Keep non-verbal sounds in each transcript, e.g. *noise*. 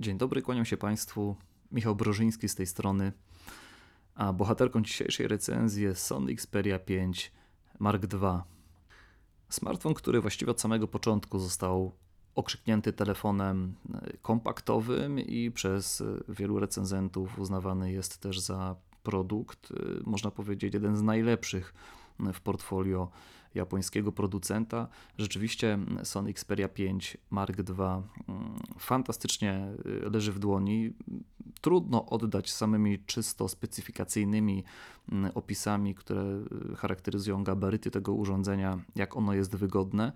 Dzień dobry, kłaniam się Państwu. Michał Brożyński z tej strony. A bohaterką dzisiejszej recenzji jest Sony Xperia 5 Mark II. Smartfon, który właściwie od samego początku został okrzyknięty telefonem kompaktowym i przez wielu recenzentów uznawany jest też za produkt, można powiedzieć, jeden z najlepszych w portfolio japońskiego producenta. Rzeczywiście Sony Xperia 5 Mark II mm, fantastycznie y, leży w dłoni. Trudno oddać samymi czysto specyfikacyjnymi mm, opisami, które y, charakteryzują gabaryty tego urządzenia, jak ono jest wygodne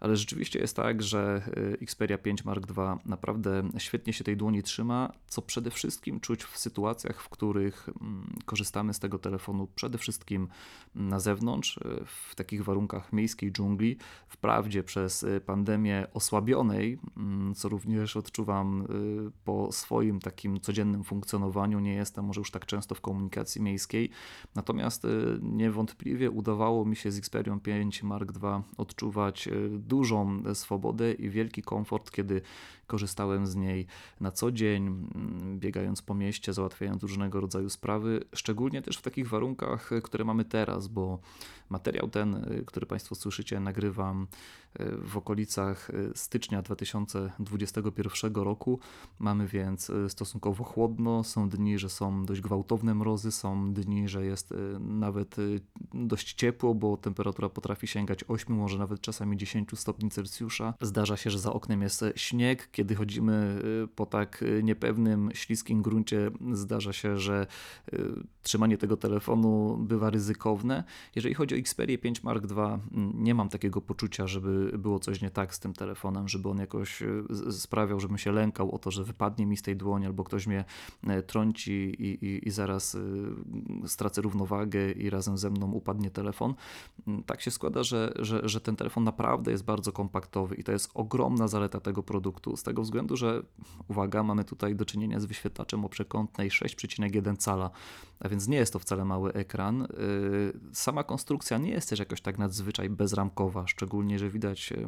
ale rzeczywiście jest tak, że y, Xperia 5 Mark II naprawdę świetnie się tej dłoni trzyma, co przede wszystkim czuć w sytuacjach, w których mm, korzystamy z tego telefonu przede wszystkim na zewnątrz, y, w takich warunkach miejskiej dżungli, wprawdzie przez y, pandemię osłabionej, mm, co również odczuwam po swoim takim codziennym funkcjonowaniu, nie jestem może już tak często w komunikacji miejskiej, natomiast niewątpliwie udawało mi się z Xperią 5 Mark II odczuwać dużą swobodę i wielki komfort, kiedy korzystałem z niej na co dzień, mm, biegając po mieście, załatwiając różnego rodzaju sprawy, szczególnie też w takich warunkach, które mamy teraz, bo materiał ten, który Państwo słyszycie, nagrywam e, w okolicach e, stycznia 2021 roku. Mamy więc e, stosunkowo chłodno, są dni, że są dość gwałtowne mrozy, są dni, że jest nawet dość ciepło, bo temperatura potrafi sięgać 8, może nawet czasami 10 stopni Celsjusza. Zdarza się, że za oknem jest śnieg, kiedy chodzimy y, po tak y, niepewnym, śliskim gruncie, zdarza się, że y, trzymanie tego telefonu bywa ryzykowne. Jeżeli chodzi o Xperia 5 Mark II, nie mam takiego poczucia, żeby było coś nie tak z tym telefonem, żeby on jakoś sprawiał, żebym się lękał o to, że wypadnie mi z tej dłoni albo ktoś mnie e, trąci i, i, i zaraz stracę równowagę i razem ze mną upadnie telefon. Tak się składa, że, że, że ten telefon naprawdę jest bardzo kompaktowy i to jest ogromna zaleta tego produktu. Z tego względu, że uwaga, mamy tutaj do czynienia z wyświetlaczem o przekątnej 6,1 cala, a więc nie jest to wcale mały ekran. Y, sama konstrukcja nie jest też jakoś tak nadzwyczaj bezramkowa, szczególnie, że widać y,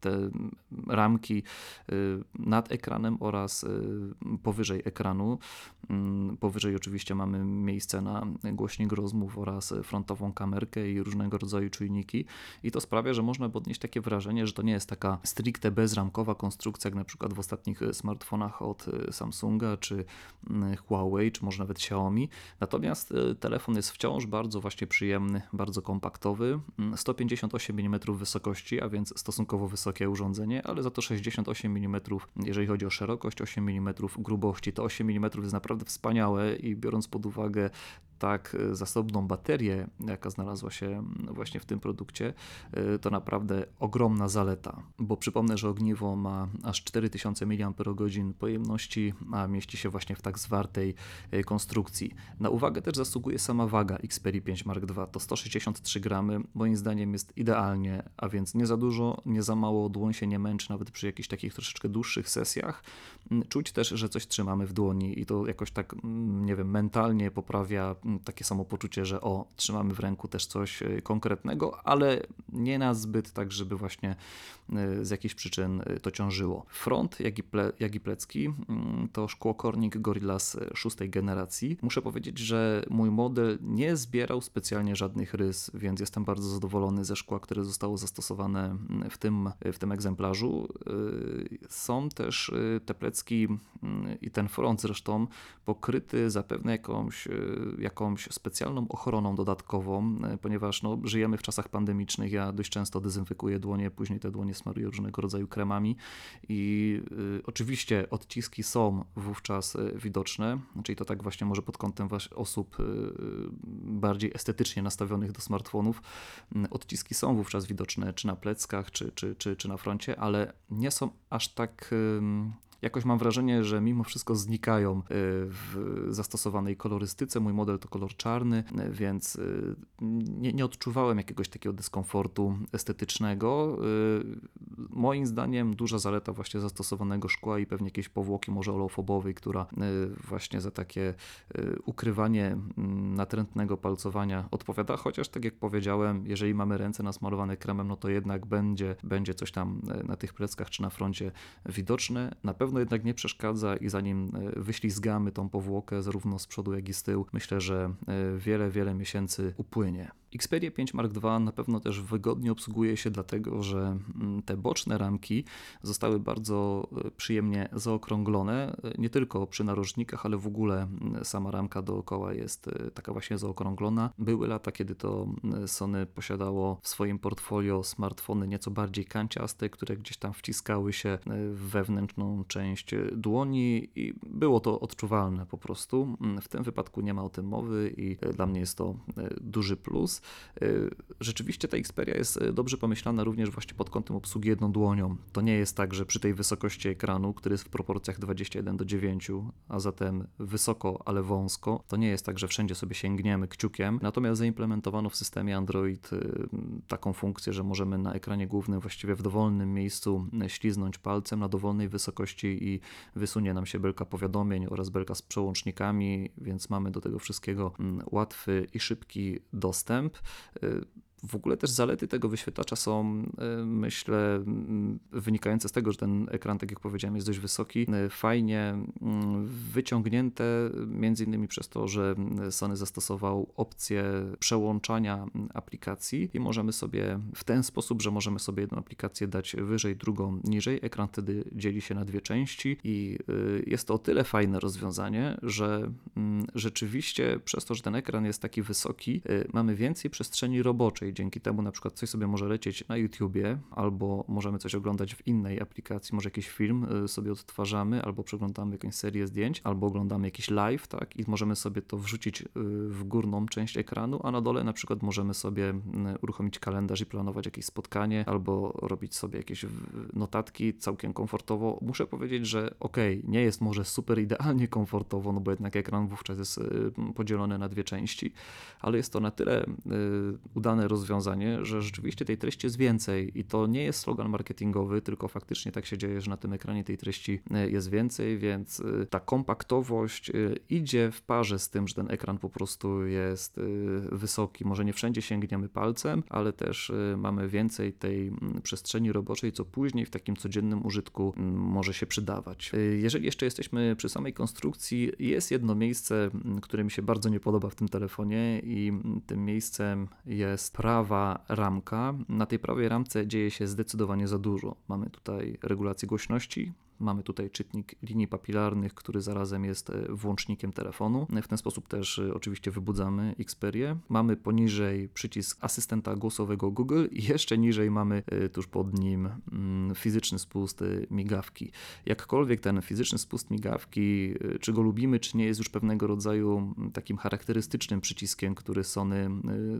te ramki y, nad ekranem oraz powyżej ekranu. Powyżej oczywiście mamy miejsce na głośnik rozmów oraz frontową kamerkę i różnego rodzaju czujniki i to sprawia, że można odnieść takie wrażenie, że to nie jest taka stricte bezramkowa konstrukcja, jak na przykład w ostatnich smartfonach od Samsunga czy Huawei, czy może nawet Xiaomi. Natomiast e, telefon jest wciąż bardzo właśnie przyjemny, bardzo kompaktowy. 158 mm wysokości, a więc stosunkowo wysokie urządzenie, ale za to 68 mm, jeżeli chodzi o szerokość, 8 mm grubości. To 8 mm jest naprawdę wspaniałe i biorąc pod uwagę tak e, zasobną baterię, jaka znalazła się właśnie w tym produkcie, e, to naprawdę ogromna zaleta, bo przypomnę, że ogniwo ma aż 4000 mAh pojemności, a mieści się właśnie w tak zwartej e, konstrukcji. Na uwagę też zasługuje sama waga Xperia 5 Mark II, to 163 gramy, moim zdaniem jest idealnie, a więc nie za dużo, nie za mało, dłoń się nie męczy nawet przy jakichś takich troszeczkę dłuższych sesjach. Mm, czuć też, że coś trzymamy w dłoni i to jakoś tak, mm, nie wiem, mentalnie poprawia takie samopoczucie, że o, trzymamy w ręku też coś e, konkretnego, ale nie na zbyt tak, żeby właśnie z jakichś przyczyn e, to ciążyło. Front, jak i, ple, jak i plecki mm, to szkłokornik Gorillas szóstej generacji. Muszę powiedzieć, że mój model nie zbierał specjalnie żadnych rys, więc jestem bardzo zadowolony ze szkła, które zostało zastosowane mm, w tym, w tym egzemplarzu. Są też te plecki mm, i ten front zresztą pokryty zapewne jakąś, jakąś specjalną ochroną dodatkową, ponieważ no, żyjemy w czasach pandemicznych. Ja dość często dezynfekuję dłonie, później te dłonie smaruję różnego rodzaju kremami i y, oczywiście odciski są wówczas e, widoczne, czyli to tak właśnie może pod kątem osób y, bardziej estetycznie nastawionych do smartfonów. Odciski są wówczas widoczne czy na pleckach, czy, czy, czy, czy na froncie, ale nie są aż tak jakoś mam wrażenie, że mimo wszystko znikają y, w zastosowanej kolorystyce. Mój model to kolor czarny, y, więc y, nie, nie odczuwałem jakiegoś takiego dyskomfortu estetycznego. Moim zdaniem duża zaleta właśnie zastosowanego szkła i pewnie jakieś powłoki może oleofobowej, która właśnie za takie ukrywanie natrętnego palcowania odpowiada, chociaż tak jak powiedziałem, jeżeli mamy ręce nasmarowane kremem, no to jednak będzie, będzie coś tam na tych pleckach czy na froncie widoczne. Na pewno pewno jednak nie przeszkadza i zanim wyślizgamy tą powłokę zarówno z przodu, jak i z tyłu, myślę, że wiele, wiele miesięcy upłynie. Xperia 5 Mark II na pewno też wygodnie obsługuje się dlatego, że mm, te boczne ramki zostały bardzo e, przyjemnie zaokrąglone, e, nie tylko przy narożnikach, ale w ogóle mm, sama ramka dookoła jest e, taka właśnie zaokrąglona. Były lata, kiedy to mm, Sony posiadało w swoim portfolio smartfony nieco bardziej kanciaste, które gdzieś tam wciskały się w wewnętrzną część dłoni i było to odczuwalne po prostu. W tym wypadku nie ma o tym mowy i dla mnie jest to duży plus. Y, rzeczywiście ta Xperia jest y, dobrze pomyślana również właśnie pod kątem obsługi jedną dłonią. To nie jest tak, że przy tej wysokości ekranu, który jest w proporcjach 21 do 9, a zatem wysoko, ale wąsko, to nie jest tak, że wszędzie sobie sięgniemy kciukiem. Natomiast zaimplementowano w systemie Android y, taką funkcję, że możemy na ekranie głównym właściwie w dowolnym miejscu śliznąć palcem na dowolnej wysokości i wysunie nam się belka powiadomień oraz belka z przełącznikami, więc mamy do tego wszystkiego mm, łatwy i szybki dostęp. Trump euh, w ogóle też zalety tego wyświetlacza są, y, myślę, wynikające z tego, że ten ekran, tak jak powiedziałem, jest dość wysoki, y, fajnie wyciągnięte, między innymi przez to, że Sony zastosował opcję przełączania aplikacji i możemy sobie w ten sposób, że możemy sobie jedną aplikację dać wyżej, drugą niżej. Ekran wtedy dzieli się na dwie części i jest to o tyle fajne rozwiązanie, że rzeczywiście przez to, że ten ekran jest taki wysoki, mamy więcej przestrzeni roboczej Dzięki temu na przykład coś sobie może lecieć na YouTubie, albo możemy coś oglądać w innej aplikacji, może jakiś film y, sobie odtwarzamy, albo przeglądamy jakąś serię zdjęć, albo oglądamy jakiś live, tak, i możemy sobie to wrzucić y, w górną część ekranu, a na dole na przykład możemy sobie y, uruchomić kalendarz i planować jakieś spotkanie, albo robić sobie jakieś notatki całkiem komfortowo. Muszę powiedzieć, że ok, nie jest może super idealnie komfortowo, no bo jednak ekran wówczas jest podzielony na dwie części, ale jest to na tyle udane rozwiązanie, rozwiązanie, że rzeczywiście tej treści jest więcej i to nie jest slogan marketingowy, tylko faktycznie tak się dzieje, że na tym ekranie tej treści e, jest więcej, więc e, ta kompaktowość e, idzie w parze z tym, że ten ekran po prostu jest wysoki. Może nie wszędzie sięgniemy palcem, ale też mamy więcej tej przestrzeni roboczej, co później w takim codziennym użytku może się przydawać. Jeżeli jeszcze jesteśmy przy samej konstrukcji, jest jedno miejsce, które mi się bardzo nie podoba w tym telefonie i tym miejscem jest prawa ramka. Na tej prawej ramce dzieje się zdecydowanie za dużo. Mamy tutaj regulację głośności, Mamy tutaj czytnik linii papilarnych, który zarazem jest e, włącznikiem telefonu. W ten sposób też e, oczywiście wybudzamy Xperię. Mamy poniżej przycisk asystenta głosowego Google i jeszcze niżej mamy e, tuż pod nim mm, fizyczny spust migawki. Jakkolwiek ten fizyczny spust migawki, czy go lubimy, czy nie, jest już pewnego rodzaju mm, takim charakterystycznym przyciskiem, który Sony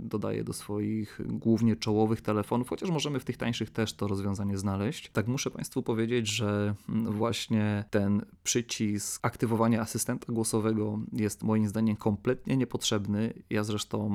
dodaje do swoich głównie czołowych telefonów, chociaż możemy w tych tańszych też to rozwiązanie znaleźć. Tak muszę Państwu powiedzieć, że mm, właśnie ten przycisk aktywowania asystenta głosowego jest moim zdaniem kompletnie niepotrzebny. Ja zresztą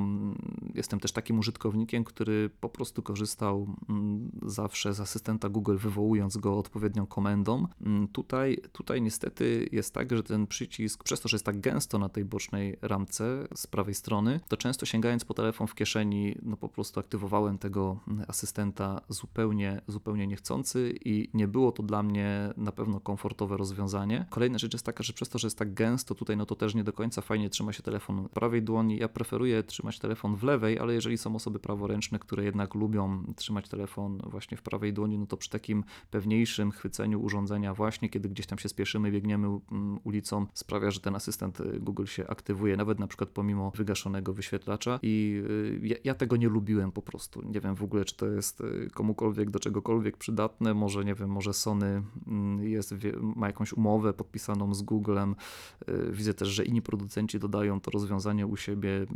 jestem też takim użytkownikiem, który po prostu korzystał mm, zawsze z asystenta Google, wywołując go odpowiednią komendą. Mm, tutaj, tutaj niestety jest tak, że ten przycisk, przez to, że jest tak gęsto na tej bocznej ramce z prawej strony, to często sięgając po telefon w kieszeni, no po prostu aktywowałem tego asystenta zupełnie, zupełnie niechcący i nie było to dla mnie na pewno pewno komfortowe rozwiązanie. Kolejna rzecz jest taka, że przez to, że jest tak gęsto tutaj, no to też nie do końca fajnie trzyma się telefon w prawej dłoni. Ja preferuję trzymać telefon w lewej, ale jeżeli są osoby praworęczne, które jednak lubią trzymać telefon właśnie w prawej dłoni, no to przy takim pewniejszym chwyceniu urządzenia właśnie, kiedy gdzieś tam się spieszymy, biegniemy mm, ulicą, sprawia, że ten asystent y, Google się aktywuje, nawet na przykład pomimo wygaszonego wyświetlacza i y, ja, ja tego nie lubiłem po prostu. Nie wiem w ogóle, czy to jest y, komukolwiek do czegokolwiek przydatne, może nie wiem, może Sony mm, jest, ma jakąś umowę podpisaną z Googlem. Y, widzę też, że inni producenci dodają to rozwiązanie u siebie.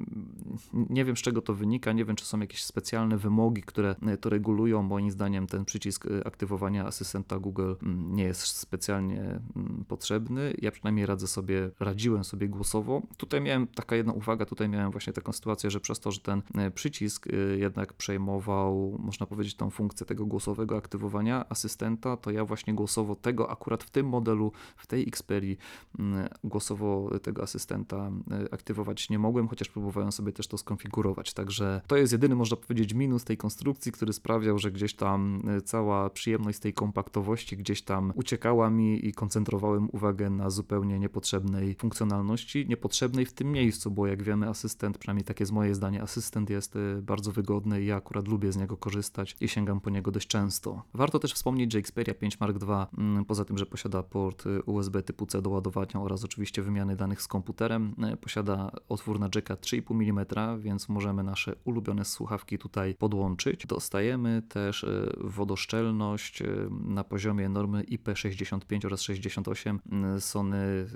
Nie wiem, z czego to wynika, nie wiem, czy są jakieś specjalne wymogi, które y, to regulują. Moim zdaniem ten przycisk y, aktywowania asystenta Google mm, nie jest specjalnie mm, potrzebny. Ja przynajmniej radzę sobie, radziłem sobie głosowo. Tutaj miałem taka jedna uwaga, tutaj miałem właśnie taką sytuację, że przez to, że ten przycisk jednak przejmował, można powiedzieć, tą funkcję tego głosowego aktywowania asystenta, to ja właśnie głosowo tego akurat w tym modelu, w tej Xperii mm, głosowo tego asystenta aktywować nie mogłem, chociaż próbowałem sobie też to skonfigurować. Także to jest jedyny, można powiedzieć, minus tej konstrukcji, który sprawiał, że gdzieś tam cała przyjemność z tej kompaktowości gdzieś tam uciekała mi i koncentrowałem uwagę na zupełnie niepotrzebnej funkcjonalności, niepotrzebnej w tym miejscu, bo jak wiemy, asystent, przynajmniej takie jest moje zdanie, asystent jest y, bardzo wygodny i ja akurat lubię z niego korzystać i sięgam po niego dość często. Warto też wspomnieć, że Xperia 5 Mark II, mm, poza tym, że posiada port y, USB typu C do ładowania oraz oczywiście wymiany danych z komputerem, y, posiada otwór na jacka 3,5 mm, więc możemy nasze ulubione słuchawki tutaj podłączyć. Dostajemy też wodoszczelność na poziomie normy IP65 oraz 68. Sony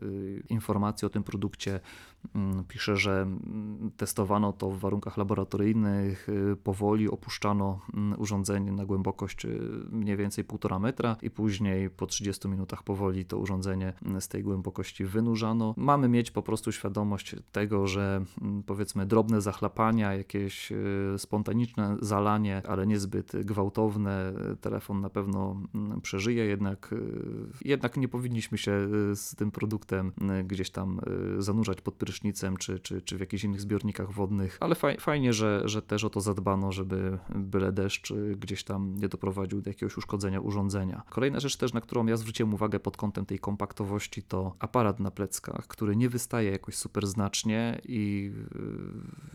informacje o tym produkcie Mm, pisze, że mm, testowano to w warunkach laboratoryjnych, y, powoli opuszczano mm, urządzenie na głębokość y, mniej więcej 1,5 metra i później po 30 minutach powoli to urządzenie z tej głębokości wynurzano. Mamy mieć po prostu świadomość tego, że powiedzmy drobne zachlapania, jakieś y, spontaniczne zalanie, ale niezbyt gwałtowne, telefon na pewno przeżyje, jednak, jednak nie powinniśmy się z tym produktem gdzieś tam zanurzać pod prysznicem czy, czy, czy w jakichś innych zbiornikach wodnych, ale fajnie, że, że też o to zadbano, żeby byle deszcz gdzieś tam nie doprowadził do jakiegoś uszkodzenia urządzenia. Kolejna rzecz też, na którą ja zwróciłem uwagę pod kątem tej kompaktowości, to aparat na pleckach, który nie wystaje jakoś super znacznie i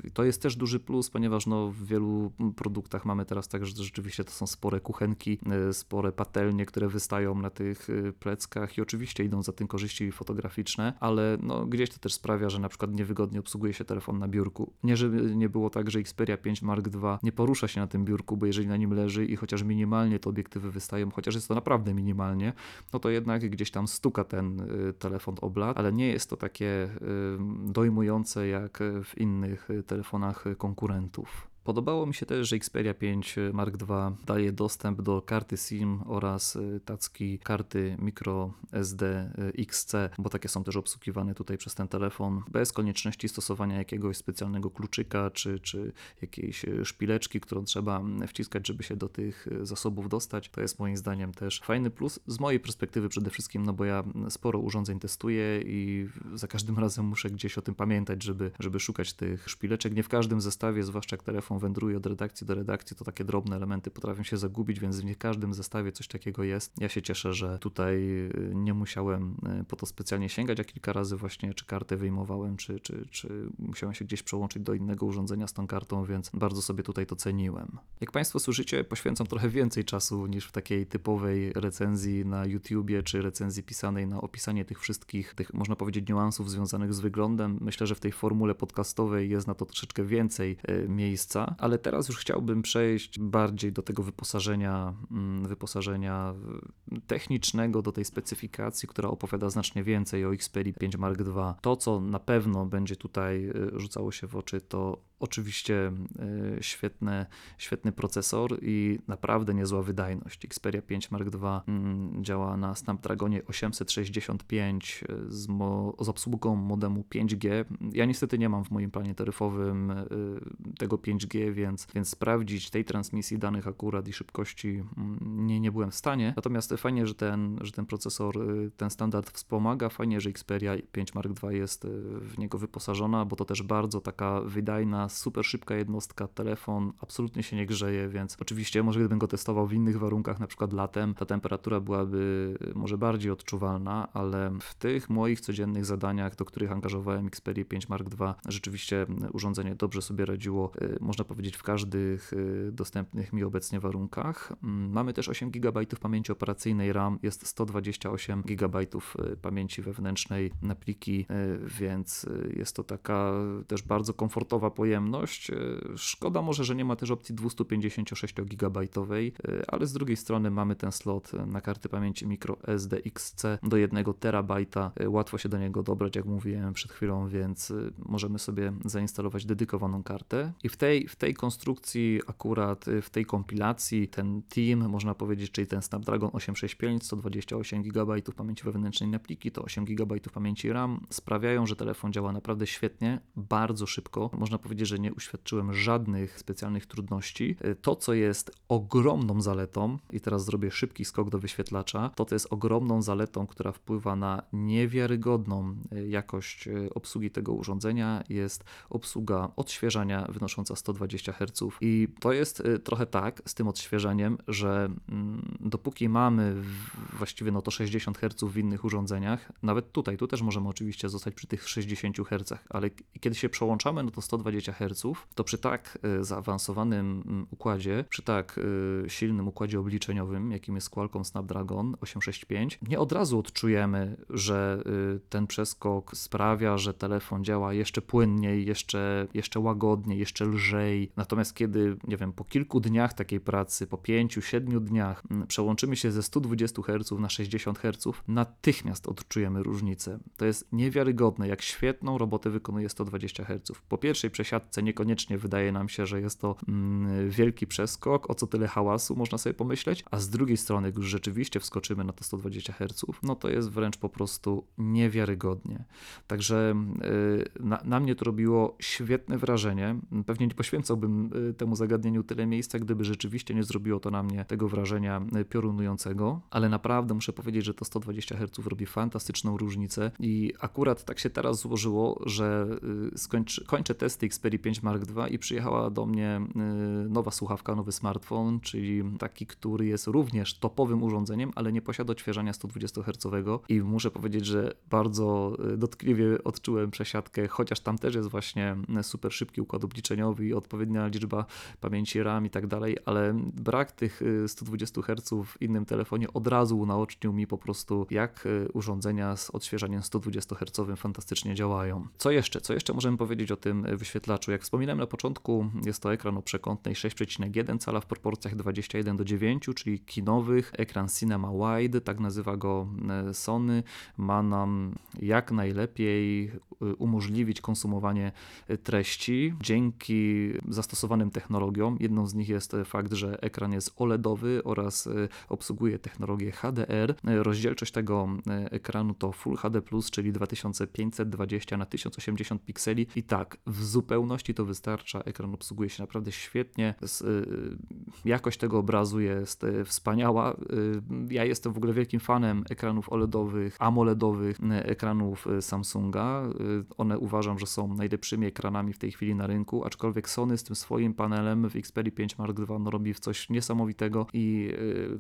y, to jest też duży plus, ponieważ no, w wielu produktach mamy teraz tak, że rzeczywiście to są spore kuchenki, y, spore patelnie, które wystają na tych pleckach i oczywiście idą za tym korzyści fotograficzne, ale no, gdzieś to też sprawia, że na przykład niewygodnie obsługuje się telefon na biurku. Nie, żeby nie było tak, że Xperia 5 Mark II nie porusza się na tym biurku, bo jeżeli na nim leży i chociaż minimalnie te obiektywy wystają, chociaż jest to naprawdę minimalnie, no to jednak gdzieś tam stuka ten y, telefon oblat, ale nie jest to takie y, dojmujące jak w innych y, telefonach konkurentów. Podobało mi się też, że Xperia 5 Mark II daje dostęp do karty SIM oraz y, tacki karty microSD y, XC, bo takie są też obsługiwane tutaj przez ten telefon, bez konieczności stosowania jakiegoś specjalnego kluczyka czy, czy jakiejś y, szpileczki, którą trzeba wciskać, żeby się do tych zasobów dostać. To jest moim zdaniem też fajny plus z mojej perspektywy przede wszystkim, no bo ja sporo urządzeń testuję i za każdym *laughs* razem muszę gdzieś o tym pamiętać, żeby, żeby szukać tych szpileczek. Nie w każdym zestawie, zwłaszcza jak telefon wędruje od redakcji do redakcji, to takie drobne elementy potrafią się zagubić, więc w każdym zestawie coś takiego jest. Ja się cieszę, że tutaj y, nie musiałem y, po to specjalnie sięgać, a kilka razy właśnie czy kartę wyjmowałem, czy, czy, czy musiałem się gdzieś przełączyć do innego urządzenia z tą kartą, więc bardzo sobie tutaj to ceniłem. Jak Państwo słyszycie, poświęcam trochę więcej czasu niż w takiej typowej recenzji na YouTubie, czy recenzji pisanej na opisanie tych wszystkich, tych można powiedzieć niuansów związanych z wyglądem. Myślę, że w tej formule podcastowej jest na to troszeczkę więcej y, ale teraz już chciałbym przejść bardziej do tego wyposażenia, mm, wyposażenia technicznego, do tej specyfikacji, która opowiada znacznie więcej o Xperia 5 Mark II. To, co na pewno będzie tutaj y, rzucało się w oczy, to Oczywiście e, świetny, świetny procesor i naprawdę niezła wydajność. Xperia 5 Mark II mm, działa na Snapdragonie 865 e, z, mo, z obsługą modemu 5G. Ja niestety nie mam w moim planie taryfowym e, tego 5G, więc, więc sprawdzić tej transmisji danych akurat i szybkości mm, nie, nie byłem w stanie. Natomiast fajnie, że ten, że ten procesor ten standard wspomaga. Fajnie, że Xperia 5 Mark II jest w niego wyposażona, bo to też bardzo taka wydajna super szybka jednostka, telefon absolutnie się nie grzeje, więc oczywiście może gdybym go testował w innych warunkach, na przykład latem, ta temperatura byłaby może bardziej odczuwalna, ale w tych moich codziennych zadaniach, do których angażowałem Xperia 5 Mark II, rzeczywiście urządzenie dobrze sobie radziło, y, można powiedzieć w każdych y, dostępnych mi obecnie warunkach. Mm, mamy też 8 GB pamięci operacyjnej RAM, jest 128 GB y, pamięci wewnętrznej na pliki, więc jest to taka też bardzo komfortowa pojemność pojemność. E, szkoda może, że nie ma też opcji 256 GB, e, ale z drugiej strony mamy ten slot na karty pamięci micro SDXC do 1 terabajta. E, łatwo się do niego dobrać, jak mówiłem przed chwilą, więc możemy sobie zainstalować dedykowaną kartę. I w tej, w tej konstrukcji, akurat w tej kompilacji, ten team, można powiedzieć, czyli ten Snapdragon 865, 128 GB pamięci wewnętrznej na pliki, to 8 GB pamięci RAM, sprawiają, że telefon działa naprawdę świetnie, bardzo szybko. Można powiedzieć, że nie uświadczyłem żadnych specjalnych trudności. To, co jest ogromną zaletą, i teraz zrobię szybki skok do wyświetlacza, to to jest ogromną zaletą, która wpływa na niewiarygodną jakość obsługi tego urządzenia, jest obsługa odświeżania wynosząca 120 Hz. I to jest trochę tak z tym odświeżaniem, że mm, dopóki mamy właściwie no to 60 Hz w innych urządzeniach, nawet tutaj, tu też możemy oczywiście zostać przy tych 60 Hz, ale kiedy się przełączamy no to 120 Hz, to przy tak e, zaawansowanym mm, układzie, przy tak e, silnym układzie obliczeniowym, jakim jest Qualcomm Snapdragon 865, nie od razu odczujemy, że e, ten przeskok sprawia, że telefon działa jeszcze płynniej, jeszcze, jeszcze łagodniej, jeszcze lżej. Natomiast kiedy, nie wiem, po kilku dniach takiej pracy, po 5-7 dniach mm, przełączymy się ze 120 Hz na 60 Hz, natychmiast odczujemy różnicę. To jest niewiarygodne, jak świetną robotę wykonuje 120 Hz. Po pierwszej przesiadce niekoniecznie wydaje nam się, że jest to mm, wielki przeskok, o co tyle hałasu można sobie pomyśleć, a z drugiej strony, gdy już rzeczywiście wskoczymy na to 120 Hz, no to jest wręcz po prostu niewiarygodnie. Także yy, na, na mnie to robiło świetne wrażenie. Pewnie nie poświęcałbym y, temu zagadnieniu tyle miejsca, gdyby rzeczywiście nie zrobiło to na mnie tego wrażenia y, piorunującego, ale naprawdę muszę powiedzieć, że to 120 Hz robi fantastyczną różnicę i akurat tak się teraz złożyło, że y, skończy, kończę testy Xperia 5 Mark II i przyjechała do mnie nowa słuchawka, nowy smartfon, czyli taki, który jest również topowym urządzeniem, ale nie posiada odświeżania 120 Hz i muszę powiedzieć, że bardzo dotkliwie odczułem przesiadkę, chociaż tam też jest właśnie super szybki układ obliczeniowy i odpowiednia liczba pamięci RAM i tak dalej, ale brak tych 120 Hz w innym telefonie od razu unaocznił mi po prostu, jak urządzenia z odświeżaniem 120 Hz fantastycznie działają. Co jeszcze? Co jeszcze możemy powiedzieć o tym wyświetlaczu? Jak wspominałem na początku, jest to ekran o przekątnej 6,1 cala w proporcjach 21 do 9, czyli kinowych, ekran Cinema Wide, tak nazywa go e, Sony, ma nam jak najlepiej e, umożliwić konsumowanie treści dzięki zastosowanym technologiom. Jedną z nich jest fakt, że ekran jest OLEDowy oraz obsługuje technologię HDR. Rozdzielczość tego e, ekranu to Full HD+, czyli 2520 na 1080 pikseli i tak, w zupełności to wystarcza. Ekran obsługuje się naprawdę świetnie. E, jakość tego obrazu jest e, wspaniała. Ja jestem w ogóle wielkim fanem ekranów OLEDowych, AMOLEDowych, ekranów Samsunga. One uważam, że są najlepszymi ekranami w tej chwili na rynku, aczkolwiek Sony z tym swoim panelem w Xperia 5 Mark II no, robi coś niesamowitego i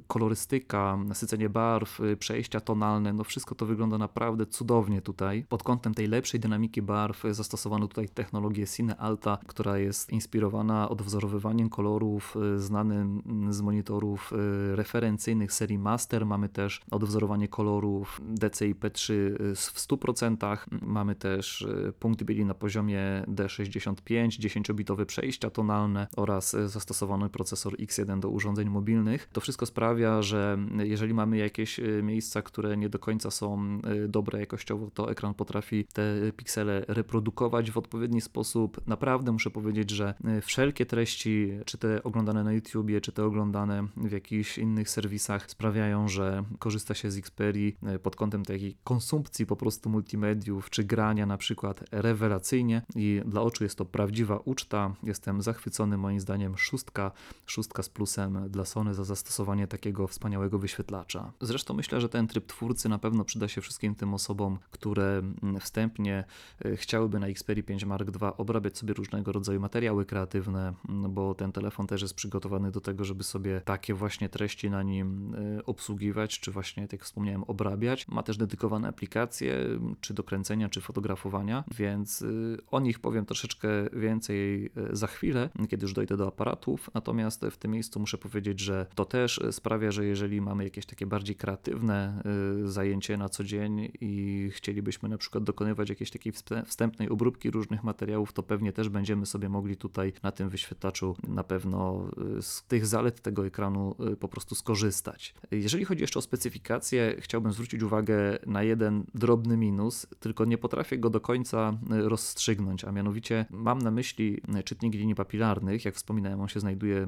kolorystyka, nasycenie barw, y, przejścia tonalne, no wszystko to wygląda naprawdę cudownie tutaj. Pod kątem tej lepszej dynamiki barw zastosowano tutaj technologię Cine Alta, która jest inspirowana odwzorowywaniem kolorów y, znanym z monitorów y, referencyjnych serii Master. Mamy też odwzorowanie kolorów DCI-P3 w 100%. Mamy też punkt bieli na poziomie D65, 10-bitowe przejścia tonalne oraz zastosowany procesor X1 do urządzeń mobilnych. To wszystko sprawia, że jeżeli mamy jakieś y, miejsca, które nie do końca są y, dobre jakościowo, to ekran potrafi te piksele reprodukować w odpowiedni sposób. Naprawdę muszę powiedzieć, że y, wszelkie treści, czy te oglądane na YouTubie, czy te oglądane w jakichś innych serwisach, sprawiają, że korzysta się z Xperii pod kątem takiej konsumpcji po prostu multimediów, czy grania na przykład rewelacyjnie i dla oczu jest to prawdziwa uczta. Jestem zachwycony moim zdaniem szóstka, szóstka z plusem dla Sony za zastosowanie takiego wspaniałego wyświetlacza. Zresztą myślę, że ten tryb twórcy na pewno przyda się wszystkim tym osobom, które mm, wstępnie e, chciałyby na Xperia 5 Mark II obrabiać sobie różnego rodzaju materiały kreatywne, mm, bo ten telefon też jest przygotowany do tego, żeby sobie takie właśnie treści na nim e, obsługiwać, czy właśnie, tak jak wspomniałem, obrabiać. Ma też dedykowane aplikacje, czy do kręcenia, czy fotografowania, więc y, o nich powiem troszeczkę więcej e, za chwilę, kiedy już dojdę do aparatów. Natomiast w tym miejscu muszę powiedzieć, że to też sprawia, że jeżeli mamy jakieś takie bardziej kreatywne y, zajęcie na co dzień i chcielibyśmy na przykład dokonywać jakiejś takiej wstępnej obróbki różnych materiałów, to pewnie też będziemy sobie mogli tutaj na tym wyświetlaczu na pewno y, z tych zalet tego ekranu y, po prostu skorzystać. Jeżeli chodzi jeszcze o specyfikację, chciałbym zwrócić uwagę na jeden drobny minus, tylko nie potrafię go do końca rozstrzygnąć, a mianowicie mam na myśli czytnik linii papilarnych. Jak wspominałem, on się znajduje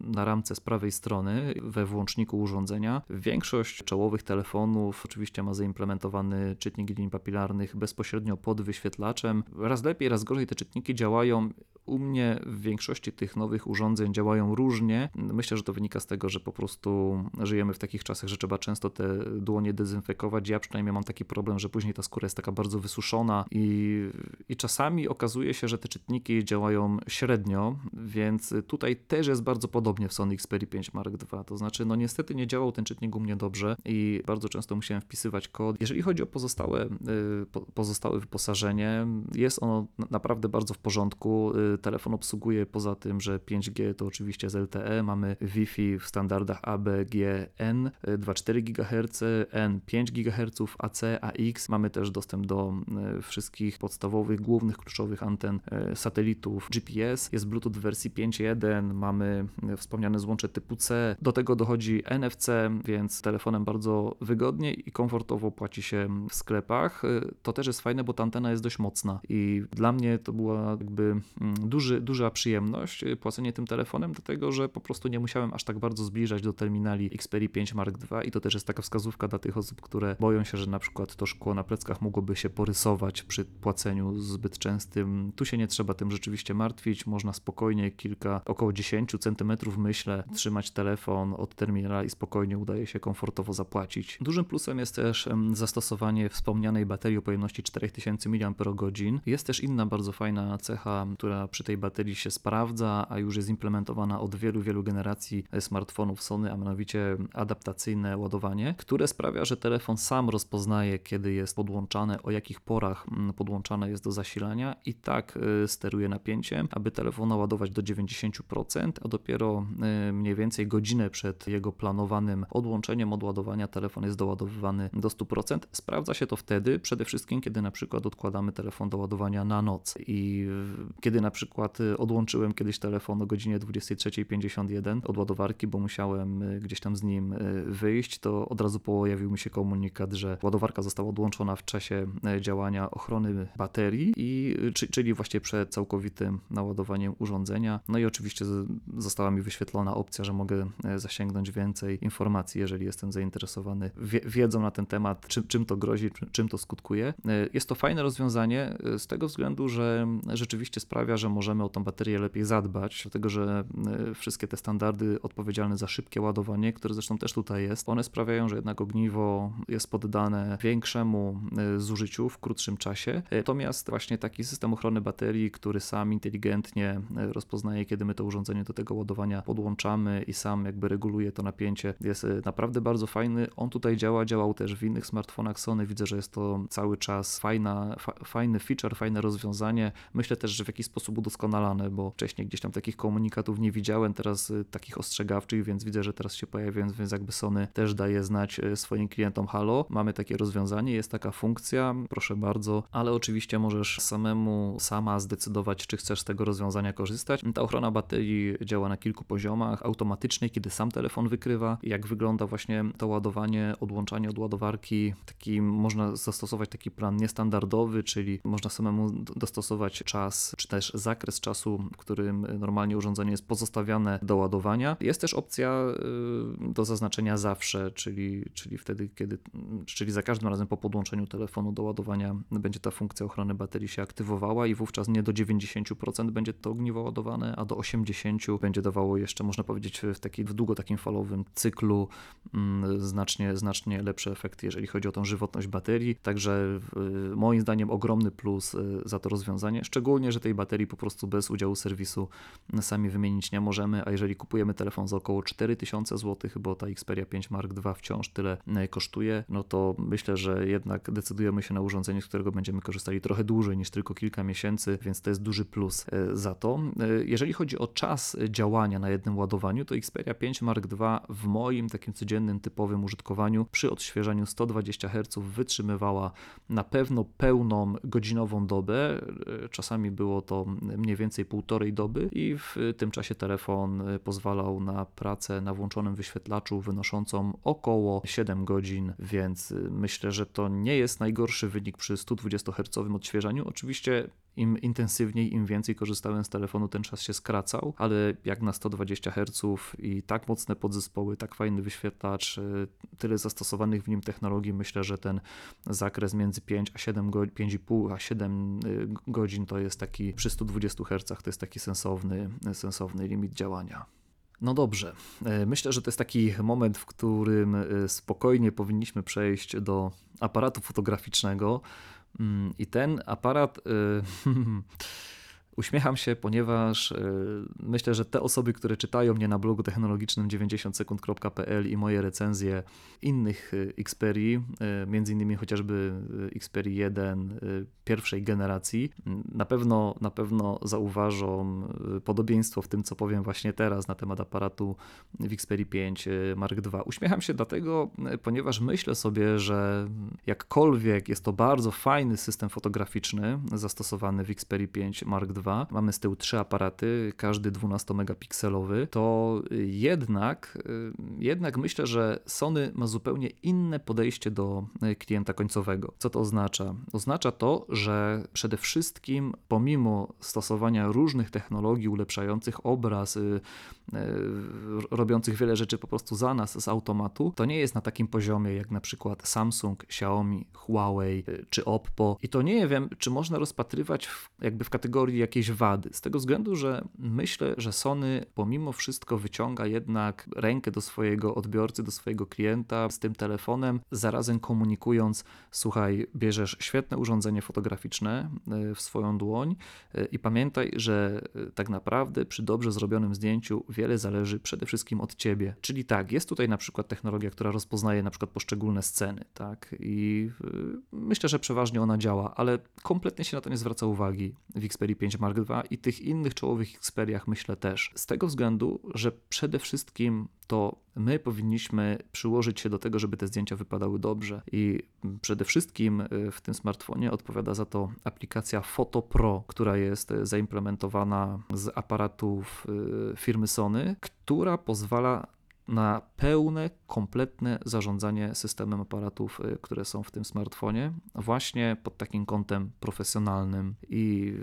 na ramce z prawej strony we włączniku urządzenia. Większość czołowych telefonów oczywiście ma zaimplementowany czytnik linii papilarnych bezpośrednio pod wyświetlaczem. Raz lepiej, raz gorzej te czytniki działają u mnie w większości tych nowych urządzeń działają różnie. Myślę, że to wynika z tego, że po prostu żyjemy w takich czasach, że trzeba często te dłonie dezynfekować. Ja przynajmniej mam taki problem, że później ta skóra jest taka bardzo wysuszona i, i czasami okazuje się, że te czytniki działają średnio, więc tutaj też jest bardzo podobnie w Sony Xperia 5 Mark II. To znaczy, no niestety nie działał ten czytnik u mnie dobrze i bardzo często musiałem wpisywać kod. Jeżeli chodzi o pozostałe, y, pozostałe wyposażenie, jest ono naprawdę bardzo w porządku y, telefon obsługuje poza tym, że 5G to oczywiście z LTE, mamy Wi-Fi w standardach AB, G, N 2,4 GHz, N 5 GHz, AC, AX. Mamy też dostęp do e, wszystkich podstawowych, głównych, kluczowych anten satelitów GPS. Jest Bluetooth wersji 5.1, mamy wspomniane złącze typu C. Do tego dochodzi NFC, więc telefonem bardzo wygodnie i komfortowo płaci się w sklepach. To też jest fajne, bo ta antena jest dość mocna i dla mnie to była jakby mm, duży, duża przyjemność y, płacenie tym telefonem, dlatego że po prostu nie musiałem aż tak bardzo zbliżać do terminali Xperia 5 Mark II i to też jest taka wskazówka dla tych osób, które boją się, że na przykład to szkło na pleckach mogłoby się porysować przy płaceniu zbyt częstym. Tu się nie trzeba tym rzeczywiście martwić, można spokojnie kilka, około 10 centymetrów myślę, trzymać telefon od terminala i spokojnie udaje się komfortowo zapłacić. Dużym plusem jest też zastosowanie wspomnianej baterii o pojemności 4000 mAh. Jest też inna bardzo fajna cecha, która przy tej baterii się sprawdza, a już jest implementowana od wielu, wielu generacji smartfonów Sony, a mianowicie adaptacyjne ładowanie, które sprawia, że telefon sam rozpoznaje, kiedy jest podłączane, o jakich porach mm, podłączane jest do zasilania i tak y, steruje napięciem, aby telefon naładować do 90%, a dopiero y, mniej więcej godzinę przed jego planowanym odłączeniem od ładowania telefon jest doładowywany do 100%. Sprawdza się to wtedy, przede wszystkim, kiedy na przykład odkładamy telefon do ładowania na noc i kiedy na przykład przykład y, odłączyłem kiedyś telefon o godzinie 23.51 od ładowarki, bo musiałem y, gdzieś tam z nim y, wyjść, to od razu pojawił mi się komunikat, że ładowarka została odłączona w czasie działania ochrony baterii, i, czyli właśnie przed całkowitym naładowaniem urządzenia. No i oczywiście została mi wyświetlona opcja, że mogę zasięgnąć więcej informacji, jeżeli jestem zainteresowany wiedzą na ten temat, czym, czym to grozi, czym to skutkuje. Jest to fajne rozwiązanie z tego względu, że rzeczywiście sprawia, że możemy o tą baterię lepiej zadbać, dlatego że e, wszystkie te standardy odpowiedzialne za szybkie ładowanie, które zresztą też tutaj jest, one sprawiają, że jednak ogniwo jest poddane większemu e, zużyciu w krótszym czasie. Natomiast właśnie taki system ochrony baterii, który sam inteligentnie e, rozpoznaje, kiedy my to urządzenie do tego ładowania podłączamy i sam jakby reguluje to napięcie, jest naprawdę bardzo fajny. On tutaj działa, działał też w innych smartfonach Sony. Widzę, że jest to cały czas fajna, fa fajny feature, fajne rozwiązanie. Myślę też, że w jakiś sposób udoskonalane, bo wcześniej gdzieś tam takich komunikatów nie widziałem, teraz y, takich ostrzegawczych, więc widzę, że teraz się pojawiają, więc jakby Sony też daje znać y, swoim klientom halo, mamy takie rozwiązanie, jest taka funkcja, proszę bardzo, ale oczywiście możesz samemu, sama zdecydować, czy chcesz z tego rozwiązania korzystać. Ta ochrona baterii działa na kilku poziomach, automatycznie, kiedy sam telefon wykrywa, jak wygląda właśnie to ładowanie, odłączanie od ładowarki, taki można zastosować taki plan niestandardowy, czyli można samemu dostosować czas, czy też zakres czasu, w którym normalnie urządzenie jest pozostawiane do ładowania. Jest też opcja y, do zaznaczenia zawsze, czyli, czyli wtedy, kiedy, czyli za każdym razem po podłączeniu telefonu do ładowania będzie ta funkcja ochrony baterii się aktywowała i wówczas nie do 90% będzie to ogniwo ładowane, a do 80% będzie dawało jeszcze, można powiedzieć, w, taki, w długo takim falowym cyklu mm, znacznie, znacznie lepszy efekt, jeżeli chodzi o tą żywotność baterii. Także moim zdaniem ogromny plus y, za to rozwiązanie, szczególnie, że tej baterii po prostu bez udziału serwisu sami wymienić nie możemy, a jeżeli kupujemy telefon za około 4000 zł, bo ta Xperia 5 Mark II wciąż tyle e, kosztuje, no to myślę, że jednak decydujemy się na urządzenie, z którego będziemy korzystali trochę dłużej niż tylko kilka miesięcy, więc to jest duży plus e, za to. E, jeżeli chodzi o czas działania na jednym ładowaniu, to Xperia 5 Mark II w moim takim codziennym, typowym użytkowaniu przy odświeżaniu 120 Hz wytrzymywała na pewno pełną godzinową dobę. Czasami było to mniej więcej półtorej doby i w tym czasie telefon pozwalał na pracę na włączonym wyświetlaczu wynoszącą około 7 godzin, więc myślę, że to nie jest najgorszy wynik przy 120 Hz odświeżaniu. Oczywiście im intensywniej, im więcej korzystałem z telefonu, ten czas się skracał, ale jak na 120 Hz i tak mocne podzespoły, tak fajny wyświetlacz, y, tyle zastosowanych w nim technologii, myślę, że ten zakres między 5 a 7 godzin, 5,5 a 7 y, godzin to jest taki przy 120 Hz to jest taki sensowny, sensowny limit działania. No dobrze, e, myślę, że to jest taki moment, w którym e, spokojnie powinniśmy przejść do aparatu fotograficznego. Mm, I ten aparat. *laughs* Uśmiecham się, ponieważ e, myślę, że te osoby, które czytają mnie na blogu technologicznym 90sekund.pl i moje recenzje innych e, Xperii, e, między innymi chociażby Xperii 1 pierwszej generacji, na pewno, na pewno zauważą podobieństwo w tym, co powiem właśnie teraz na temat aparatu w Xperii 5 Mark II. Uśmiecham się dlatego, ponieważ myślę sobie, że jakkolwiek jest to bardzo fajny system fotograficzny zastosowany w Xperii 5 Mark II, mamy z tyłu trzy aparaty, każdy 12-megapikselowy, to jednak, y, jednak myślę, że Sony ma zupełnie inne podejście do y, klienta końcowego. Co to oznacza? Oznacza to, że przede wszystkim pomimo stosowania różnych technologii ulepszających obraz, y, robiących wiele rzeczy po prostu za nas z automatu, to nie jest na takim poziomie jak na przykład Samsung, Xiaomi, Huawei czy Oppo. I to nie wiem, czy można rozpatrywać jakby w kategorii jak jakieś wady. Z tego względu, że myślę, że Sony pomimo wszystko wyciąga jednak rękę do swojego odbiorcy, do swojego klienta z tym telefonem, zarazem komunikując: Słuchaj, bierzesz świetne urządzenie fotograficzne e, w swoją dłoń e, i pamiętaj, że e, tak naprawdę przy dobrze zrobionym zdjęciu wiele zależy przede wszystkim od ciebie. Czyli tak, jest tutaj na przykład technologia, która rozpoznaje na przykład poszczególne sceny, tak? I myślę, że przeważnie ona działa, ale kompletnie się na to nie zwraca uwagi w Xperia 5 Mark II i tych innych czołowych Xperiach myślę też. Z tego względu, że przede wszystkim to my powinniśmy przyłożyć się do tego, żeby te zdjęcia wypadały dobrze. I przede wszystkim y, w tym smartfonie odpowiada za to aplikacja Photo Pro, która jest zaimplementowana z aparatów y, firmy Sony, która pozwala na pełne, kompletne zarządzanie systemem aparatów, y, które są w tym smartfonie, właśnie pod takim kątem profesjonalnym i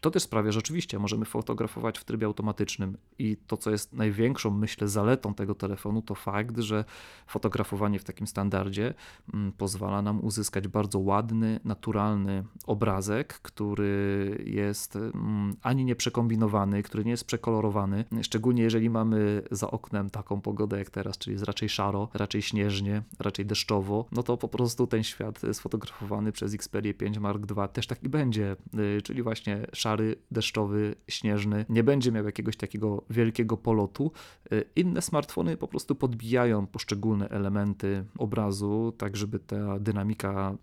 to też sprawia, że oczywiście możemy fotografować w trybie automatycznym i to, co jest największą, myślę, zaletą tego telefonu, to fakt, że fotografowanie w takim standardzie mm, pozwala nam uzyskać bardzo ładny, naturalny obrazek, który jest mm, ani nie przekombinowany, który nie jest przekolorowany, szczególnie jeżeli mamy za oknem taką pogodę jak teraz, czyli jest raczej szaro, raczej śnieżnie, raczej deszczowo, no to po prostu ten świat sfotografowany przez Xperia 5 Mark II też tak i będzie, y, czyli właśnie szaro szary, deszczowy, śnieżny, nie będzie miał jakiegoś takiego wielkiego polotu. Y, inne smartfony po prostu podbijają poszczególne elementy obrazu, tak żeby ta dynamika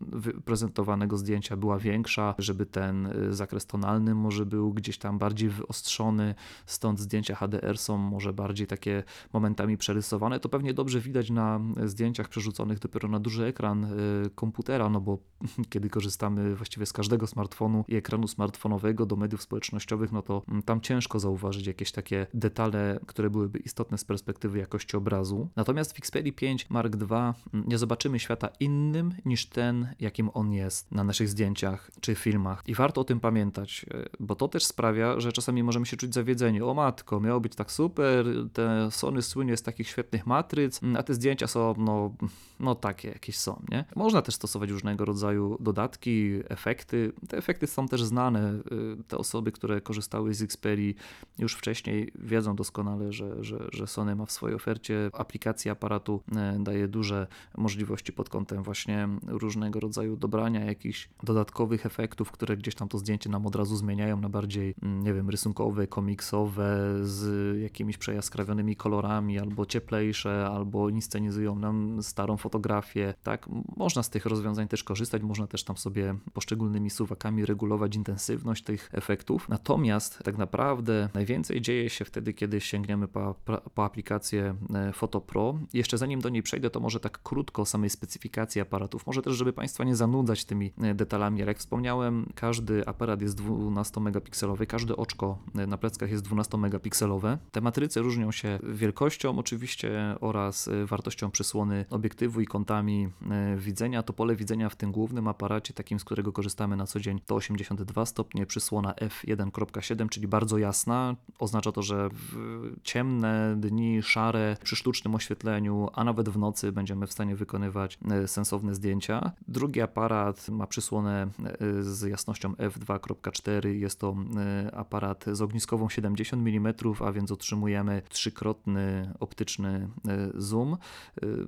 prezentowanego zdjęcia była większa, żeby ten y, zakres tonalny może był gdzieś tam bardziej wyostrzony, stąd zdjęcia HDR są może bardziej takie momentami przerysowane. To pewnie dobrze widać na zdjęciach przerzuconych dopiero na duży ekran y, komputera, no bo *laughs* kiedy korzystamy właściwie z każdego smartfonu i ekranu smartfonowego do mediów społecznościowych, no to mm, tam ciężko zauważyć jakieś takie detale, które byłyby istotne z perspektywy jakości obrazu. Natomiast w Xperia 5 Mark II mm, nie zobaczymy świata innym niż ten, jakim on jest na naszych zdjęciach czy filmach. I warto o tym pamiętać, e, bo to też sprawia, że czasami możemy się czuć zawiedzeni. O matko, miało być tak super, te Sony słynie z takich świetnych matryc, mm, a te zdjęcia są no, no takie jakieś są, nie? Można też stosować różnego rodzaju dodatki, efekty. Te efekty są też znane y, te osoby, które korzystały z Xperii już wcześniej wiedzą doskonale, że, że, że Sony ma w swojej ofercie aplikacja aparatu, e, daje duże możliwości pod kątem właśnie różnego rodzaju dobrania jakichś dodatkowych efektów, które gdzieś tam to zdjęcie nam od razu zmieniają na bardziej, mm, nie wiem, rysunkowe, komiksowe, z jakimiś przejaskrawionymi kolorami, albo cieplejsze, albo inscenizują nam starą fotografię, tak? Można z tych rozwiązań też korzystać, można też tam sobie poszczególnymi suwakami regulować intensywność tych efektów. Natomiast tak naprawdę najwięcej dzieje się wtedy, kiedy sięgniemy po, po aplikację Photo Pro. Jeszcze zanim do niej przejdę, to może tak krótko o samej specyfikacji aparatów. Może też, żeby Państwa nie zanudzać tymi detalami. Jak wspomniałem, każdy aparat jest 12-megapikselowy, każde oczko na pleckach jest 12-megapikselowe. Te matryce różnią się wielkością oczywiście oraz wartością przysłony obiektywu i kątami widzenia. To pole widzenia w tym głównym aparacie, takim z którego korzystamy na co dzień, to 82 stopnie, przysłona f1.7, czyli bardzo jasna. Oznacza to, że w ciemne dni, szare, przy sztucznym oświetleniu, a nawet w nocy będziemy w stanie wykonywać e, sensowne zdjęcia. Drugi aparat ma przysłonę e, z jasnością f2.4. Jest to e, aparat z ogniskową 70 mm, a więc otrzymujemy trzykrotny optyczny zoom.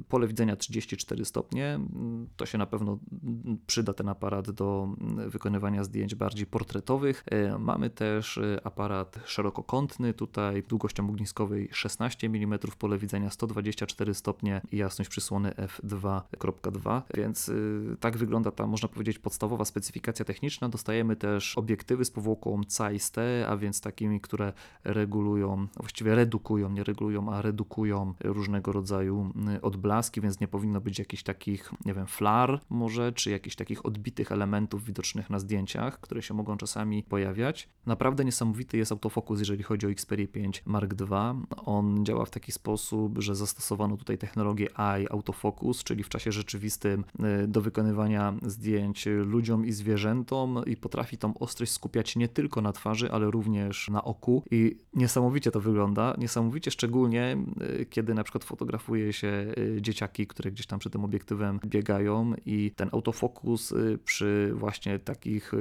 Pole widzenia 34 stopnie. To się na pewno przyda ten aparat do wykonywania zdjęć bardziej portretowych. Mamy też aparat szerokokątny, tutaj długością ogniskowej 16 mm, pole widzenia 124 stopnie i jasność przysłony f2.2, więc y, tak wygląda ta, można powiedzieć, podstawowa specyfikacja techniczna. Dostajemy też obiektywy z powłoką CAIS-T, a więc takimi, które regulują, właściwie redukują, nie regulują, a redukują różnego rodzaju odblaski, więc nie powinno być jakichś takich, nie wiem, flar może, czy jakichś takich odbitych elementów widocznych na zdjęciach, które się mogą czasami pojawiać. Naprawdę niesamowity jest autofokus, jeżeli chodzi o Xperia 5 Mark II. On działa w taki sposób, że zastosowano tutaj technologię AI autofocus, czyli w czasie rzeczywistym y, do wykonywania zdjęć ludziom i zwierzętom i potrafi tą ostrość skupiać nie tylko na twarzy, ale również na oku i niesamowicie to wygląda, niesamowicie szczególnie y, kiedy na przykład fotografuje się y, dzieciaki, które gdzieś tam przed tym obiektywem biegają i ten autofokus przy właśnie takich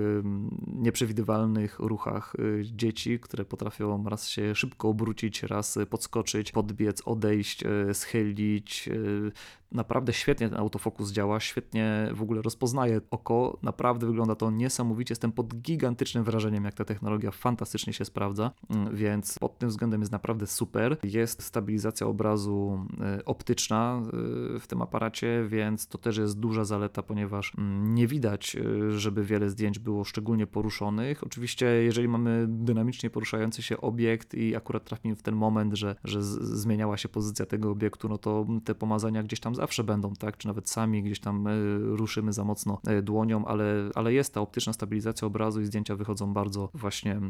ruchach dzieci, które potrafią raz się szybko obrócić, raz podskoczyć, podbiec, odejść, schylić, Naprawdę świetnie ten autofokus działa, świetnie w ogóle rozpoznaje oko. Naprawdę wygląda to niesamowicie. Jestem pod gigantycznym wrażeniem, jak ta technologia fantastycznie się sprawdza, mm, więc pod tym względem jest naprawdę super. Jest stabilizacja obrazu y, optyczna y, w tym aparacie, więc to też jest duża zaleta, ponieważ mm, nie widać, y, żeby wiele zdjęć było szczególnie poruszonych. Oczywiście, jeżeli mamy dynamicznie poruszający się obiekt i akurat trafimy w ten moment, że, że zmieniała się pozycja tego obiektu, no to te pomazania gdzieś tam zawsze będą, tak? Czy nawet sami gdzieś tam e, ruszymy za mocno e, dłonią, ale, ale jest ta optyczna stabilizacja obrazu i zdjęcia wychodzą bardzo właśnie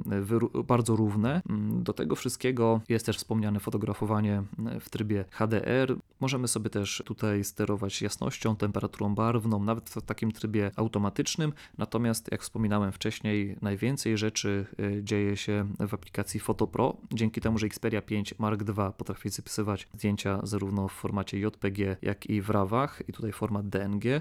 e, bardzo równe. Mm, do tego wszystkiego jest też wspomniane fotografowanie w trybie HDR. Możemy sobie też tutaj sterować jasnością, temperaturą barwną, nawet w takim trybie automatycznym. Natomiast, jak wspominałem wcześniej, najwięcej rzeczy dzieje się w aplikacji Photo Pro. Dzięki temu, że Xperia 5 Mark II potrafi zapisywać zdjęcia zarówno w formacie JPG, jak jak i w RAWach, i tutaj format DNG, e,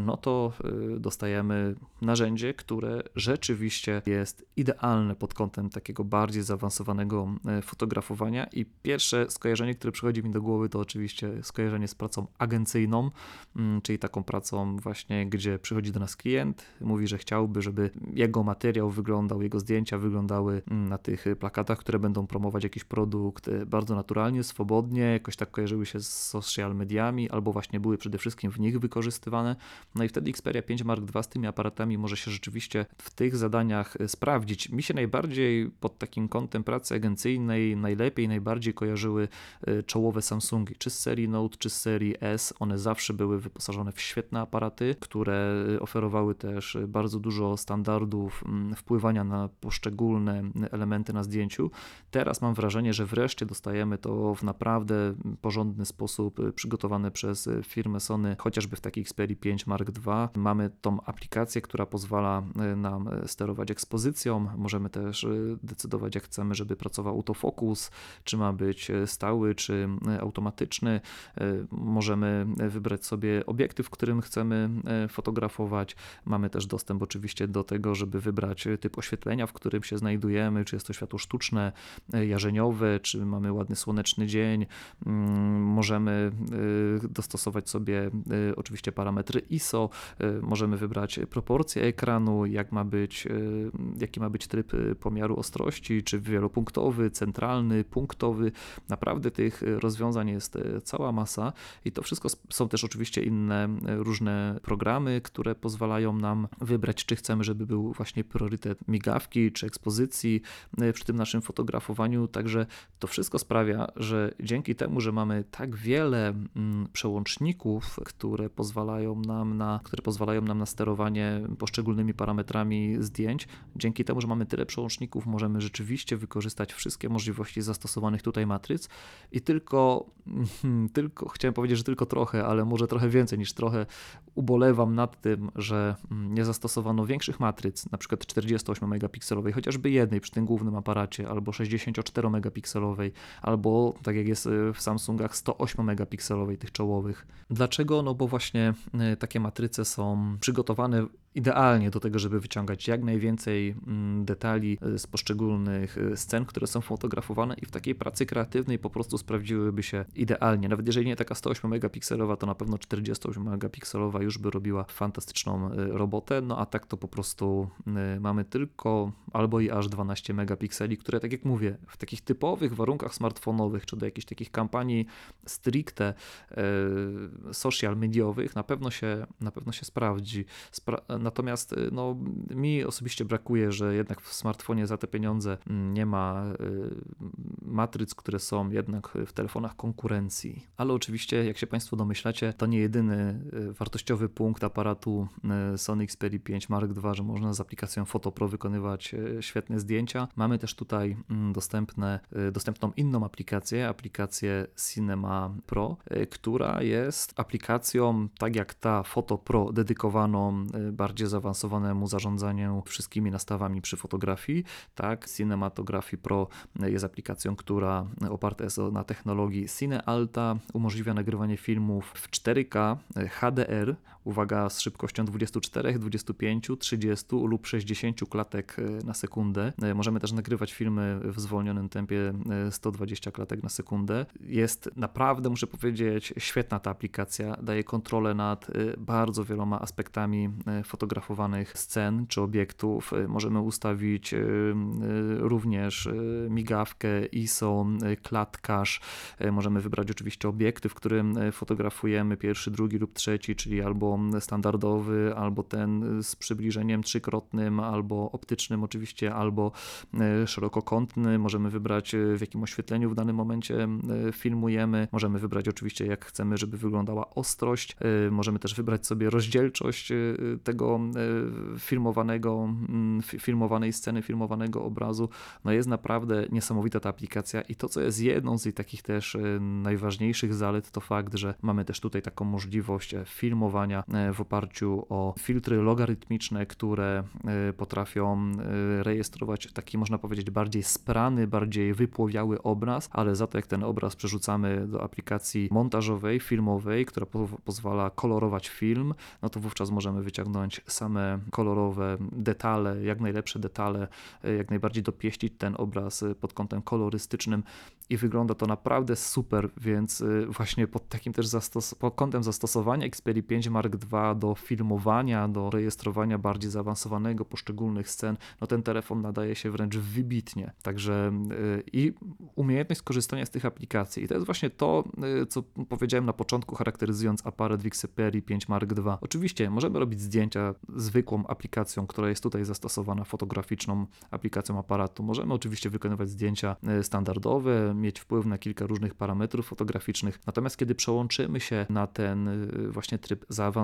no to e, dostajemy narzędzie, które rzeczywiście jest idealne pod kątem takiego bardziej zaawansowanego e, fotografowania. I pierwsze skojarzenie, które przychodzi mi do głowy, to oczywiście skojarzenie z pracą agencyjną, mm, czyli taką pracą właśnie, gdzie przychodzi do nas klient, mówi, że chciałby, żeby jego materiał wyglądał, jego zdjęcia wyglądały mm, na tych plakatach, które będą promować jakiś produkt bardzo naturalnie, swobodnie, jakoś tak kojarzyły się z social mediami albo właśnie były przede wszystkim w nich wykorzystywane. No i wtedy Xperia 5 Mark II z tymi aparatami może się rzeczywiście w tych zadaniach e, sprawdzić. Mi się najbardziej pod takim kątem pracy agencyjnej najlepiej, najbardziej kojarzyły e, czołowe Samsungi, czy z serii Note, czy z serii S. One zawsze były wyposażone w świetne aparaty, które e, oferowały też bardzo dużo standardów wpływania na poszczególne elementy na zdjęciu. Teraz mam wrażenie, że wreszcie dostajemy to w naprawdę porządny sposób przygotowane przez firmę Sony, chociażby w takiej Xperia 5 Mark II. Mamy tą aplikację, która pozwala e, nam e, sterować ekspozycją. Możemy też decydować, jak chcemy, żeby pracował autofokus, czy ma być stały, czy automatyczny. Możemy wybrać sobie obiektyw, którym chcemy fotografować. Mamy też dostęp oczywiście do tego, żeby wybrać typ oświetlenia, w którym się znajdujemy, czy jest to światło sztuczne, jarzeniowe, czy mamy ładny słoneczny dzień. Mm, możemy dostosować sobie oczywiście parametry ISO, możemy wybrać proporcje ekranu, jak ma być, jaki ma być tryb pomiaru ostrości, czy wielopunktowy, centralny, punktowy. Naprawdę tych rozwiązań jest cała masa i to wszystko są też oczywiście inne różne programy, które pozwalają nam wybrać, czy chcemy, żeby był właśnie priorytet migawki czy ekspozycji przy tym naszym fotografowaniu. Także to wszystko sprawia, że dzięki temu, że mamy tak wiele mm, przełączników, które pozwalają nam na, które pozwalają nam na sterowanie poszczególnymi parametrami zdjęć, dzięki temu, że mamy tyle przełączników, możemy rzeczywiście wykorzystać wszystkie możliwości zastosowanych tutaj matryc. I tylko, *laughs* tylko chciałem powiedzieć, że tylko trochę, ale może trochę więcej niż trochę ubolewam nad tym, że mm, nie zastosowano większych matryc, na przykład 48 megapikselowej, chociażby jednej przy tym głównym aparacie, albo 64 megapikselowej, albo tak jak jest y, w Samsungach 108 megapikselowej tych czołowych. Dlaczego? No bo właśnie y, takie matryce są przygotowane idealnie do tego, żeby wyciągać jak najwięcej mm, detali z poszczególnych scen, które są fotografowane i w takiej pracy kreatywnej po prostu sprawdziłyby się idealnie. Nawet jeżeli nie taka 108 megapikselowa, to na pewno 48 megapikselowa już by robiła fantastyczną robotę, no a tak to po prostu mamy tylko albo i aż 12 megapikseli, które tak jak mówię, w takich typowych warunkach smartfonowych, czy do jakichś takich kampanii stricte e, social mediowych na pewno się, na pewno się sprawdzi. Spra natomiast e, no, mi osobiście brakuje, że jednak w smartfonie za te pieniądze mm, nie ma e, matryc, które są jednak w telefonach konkurencji. Ale oczywiście, jak się Państwo domyślacie, to nie jedyny wartościowy punkt aparatu Sony Xperia 5 Mark II, że można z aplikacją PhotoPro wykonywać świetne zdjęcia. Mamy też tutaj mm, dostępne, dostępną inną aplikację, aplikację Cinema Pro, y, która jest aplikacją, tak jak ta Photo Pro, dedykowaną y, bardziej zaawansowanemu zarządzaniu wszystkimi nastawami przy fotografii. Tak, Cinematography Pro jest aplikacją, która oparta jest na technologii Cine Alta, umożliwia nagrywanie filmów w 4K HDR, uwaga, z szybkością 24, 25, 30 lub 60 klatek na sekundę. Możemy też nagrywać filmy w zwolnionym tempie 120 e, klatek na sekundę. Jest naprawdę, muszę powiedzieć, świetna ta aplikacja. Daje kontrolę nad e, bardzo wieloma aspektami e, fotografowanych scen czy obiektów. Możemy ustawić również migawkę, ISO, klatkarz. Możemy wybrać oczywiście obiekty, w którym fotografujemy, pierwszy, drugi lub trzeci, czyli albo standardowy, albo ten z przybliżeniem trzykrotnym, albo optycznym oczywiście, albo szerokokątny, możemy wybrać e, w jakim oświetleniu w danym momencie e, filmujemy, możemy wybrać oczywiście jak chcemy, żeby wyglądała ostrość, e, możemy też wybrać sobie rozdzielczość tego filmowanego, filmowanej sceny, filmowanego obrazu. No jest naprawdę niesamowita ta aplikacja i to, co jest jedną z jej takich też najważniejszych zalet, to fakt, że mamy też tutaj taką możliwość filmowania w oparciu o filtry logarytmiczne, które potrafią rejestrować taki, można powiedzieć, bardziej sprany, bardziej wypłowiały obraz, ale za to jak ten obraz przerzucamy do aplikacji montażowej, filmowej, która po pozwala kolorować film, no to wówczas możemy wyciągnąć same kolorowe detale, jak najlepsze detale, e, jak najbardziej dopieścić ten obraz e, pod kątem kolorystycznym i wygląda to naprawdę super, więc e, właśnie pod takim też zastos pod kątem zastosowania Xperia 5 Mark II do filmowania, do rejestrowania bardziej zaawansowanego poszczególnych scen, no ten telefon nadaje się wręcz wybitnie. Także y, i umiejętność skorzystania z tych aplikacji. I to jest właśnie to, y, co powiedziałem na początku, charakteryzując aparat Vixeperi 5 Mark II. Oczywiście możemy robić zdjęcia zwykłą aplikacją, która jest tutaj zastosowana, fotograficzną aplikacją aparatu. Możemy oczywiście wykonywać zdjęcia y, standardowe, mieć wpływ na kilka różnych parametrów fotograficznych. Natomiast kiedy przełączymy się na ten właśnie tryb zaawansowany,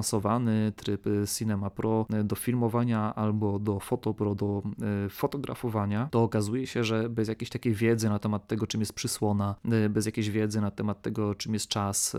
tryb Cinema Pro do filmowania albo do Photo Pro do fotografowania, to okazuje się, że bez jakiejś takiej wiedzy na temat tego, czym jest przysłona, y, bez jakiejś wiedzy na temat tego, czym jest czas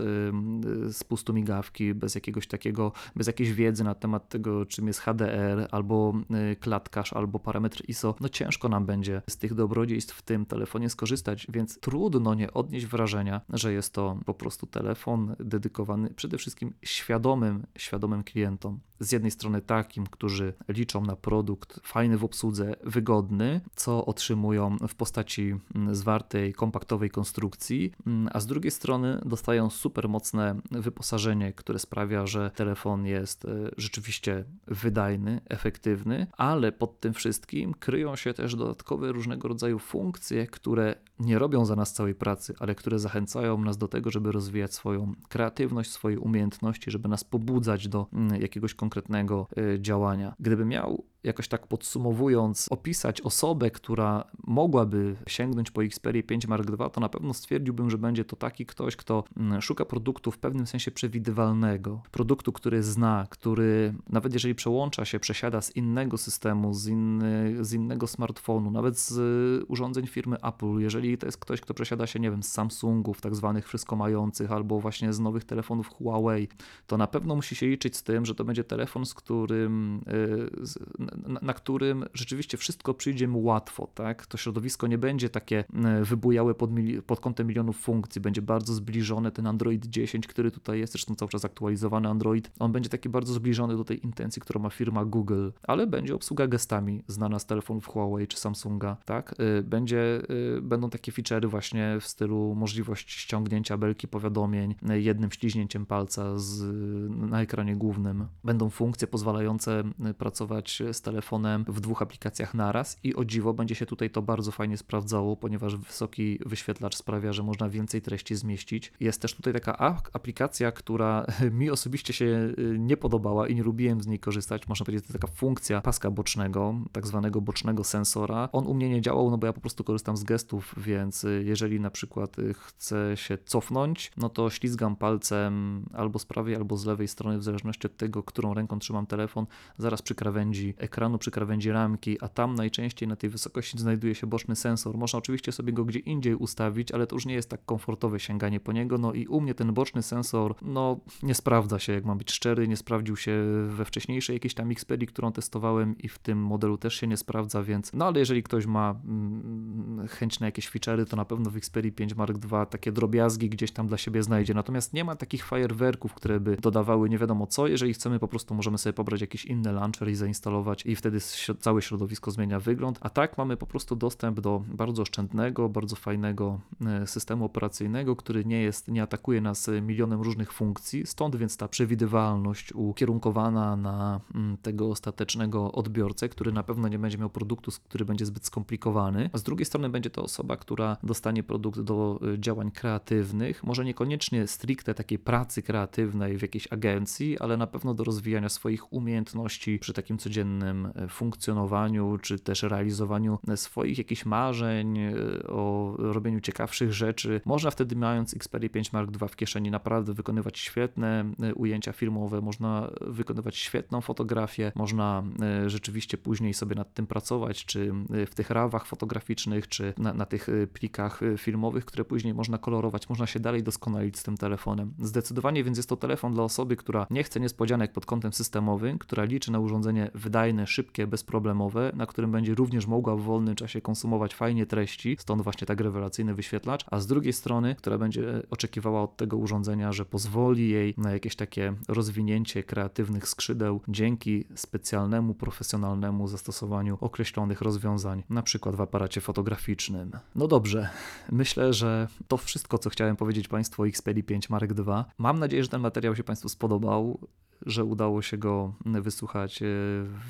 spustu y, migawki, bez jakiegoś takiego, bez jakiejś wiedzy na temat tego, czym jest HDR, albo klatkarz, albo parametr ISO, no ciężko nam będzie z tych dobrodziejstw w tym telefonie skorzystać, więc trudno nie odnieść wrażenia, że jest to po prostu telefon dedykowany przede wszystkim świadomym świadomym klientom. Z jednej strony takim, którzy liczą na produkt fajny w obsłudze, wygodny, co otrzymują w postaci mm, zwartej, kompaktowej konstrukcji, mm, a z drugiej strony dostają super mocne wyposażenie, które sprawia, że telefon jest e, rzeczywiście wydajny, efektywny, ale pod tym wszystkim kryją się też dodatkowe różnego rodzaju funkcje, które nie robią za nas całej pracy, ale które zachęcają nas do tego, żeby rozwijać swoją kreatywność, swoje umiejętności, żeby nas pobudzać do mm, jakiegoś konkretnego e, działania. Gdyby miał jakoś tak podsumowując, opisać osobę, która mogłaby sięgnąć po Xperia 5 Mark II, to na pewno stwierdziłbym, że będzie to taki ktoś, kto mm, szuka produktu w pewnym sensie przewidywalnego. Produktu, który zna, który nawet jeżeli przełącza się, przesiada z innego systemu, z, inny, z innego smartfonu, nawet z urządzeń firmy Apple, jeżeli to jest ktoś, kto przesiada się, nie wiem, z Samsungów, tak zwanych wszystko mających, albo właśnie z nowych telefonów Huawei, to na pewno musi się liczyć z tym, że to będzie telefon, z którym y, na, na, którym rzeczywiście wszystko przyjdzie mu łatwo, tak? To środowisko nie będzie takie e, wybujałe pod, pod kątem milionów funkcji, będzie bardzo zbliżone ten Android 10, który tutaj jest, zresztą cały czas aktualizowany Android, on będzie taki bardzo zbliżony do tej intencji, którą ma firma Google, ale będzie obsługa gestami znana z telefonów Huawei czy Samsunga, tak? E, będzie, e, będą takie feature'y właśnie w stylu możliwość ściągnięcia belki powiadomień jednym śliźnięciem palca z, na ekranie głównym. Będą funkcje pozwalające pracować z telefonem w dwóch aplikacjach naraz i o dziwo będzie się tutaj to bardzo fajnie sprawdzało, ponieważ wysoki wyświetlacz sprawia, że można więcej treści zmieścić. Jest też tutaj taka aplikacja, która *laughs* mi osobiście się y, nie podobała i nie lubiłem z niej korzystać. Można powiedzieć, to taka funkcja paska bocznego, tak zwanego bocznego sensora. On u mnie nie działał, no bo ja po prostu korzystam z gestów, więc y, jeżeli na przykład y, chcę się cofnąć, no to ślizgam palcem albo z prawej, albo z lewej strony, w zależności od tego, którą ręką trzymam telefon, zaraz przy krawędzi ekranu przy krawędzi ramki, a tam najczęściej na tej wysokości znajduje się boczny sensor. Można oczywiście sobie go gdzie indziej ustawić, ale to już nie jest tak komfortowe sięganie po niego. No i u mnie ten boczny sensor, no nie sprawdza się, jak mam być szczery, nie sprawdził się we wcześniejszej jakiejś tam Xperii, którą testowałem i w tym modelu też się nie sprawdza, więc no ale jeżeli ktoś ma mm, chęć na jakieś feature'y, to na pewno w Xperii 5 Mark II takie drobiazgi gdzieś tam dla siebie znajdzie. Natomiast nie ma takich fajerwerków, które by dodawały nie wiadomo co. Jeżeli chcemy, po prostu możemy sobie pobrać jakiś inny launcher i zainstalować i wtedy całe środowisko zmienia wygląd. A tak mamy po prostu dostęp do bardzo oszczędnego, bardzo fajnego e, systemu operacyjnego, który nie jest, nie atakuje nas milionem różnych funkcji, stąd więc ta przewidywalność ukierunkowana na mm, tego ostatecznego odbiorcę, który na pewno nie będzie miał produktu, który będzie zbyt skomplikowany. A z drugiej strony będzie to osoba, która dostanie produkt do e, działań kreatywnych, może niekoniecznie stricte takiej pracy kreatywnej w jakiejś agencji, ale na pewno do rozwijania swoich umiejętności przy takim codziennym E, funkcjonowaniu, czy też realizowaniu swoich jakichś marzeń, e, o robieniu ciekawszych rzeczy. Można wtedy, mając Xperia 5 Mark II w kieszeni, naprawdę wykonywać świetne e, ujęcia filmowe, można wykonywać świetną fotografię, można rzeczywiście później sobie nad tym pracować, czy w tych rawach fotograficznych, czy na, na tych plikach filmowych, które później można kolorować, można się dalej doskonalić z tym telefonem. Zdecydowanie więc jest to telefon dla osoby, która nie chce niespodzianek pod kątem systemowym, która liczy na urządzenie wydajne, szybkie, bezproblemowe, na którym będzie również mogła w wolnym czasie konsumować fajnie treści, stąd właśnie tak rewelacyjny wyświetlacz, a z drugiej strony, która będzie oczekiwała od tego urządzenia, że pozwoli jej na jakieś takie rozwinięcie kreatywnych skrzydeł dzięki specjalnemu, profesjonalnemu zastosowaniu określonych rozwiązań, na przykład w aparacie fotograficznym. No dobrze, myślę, że to wszystko, co chciałem powiedzieć Państwu o Xperia 5 Mark II. Mam nadzieję, że ten materiał się Państwu spodobał że udało się go wysłuchać e,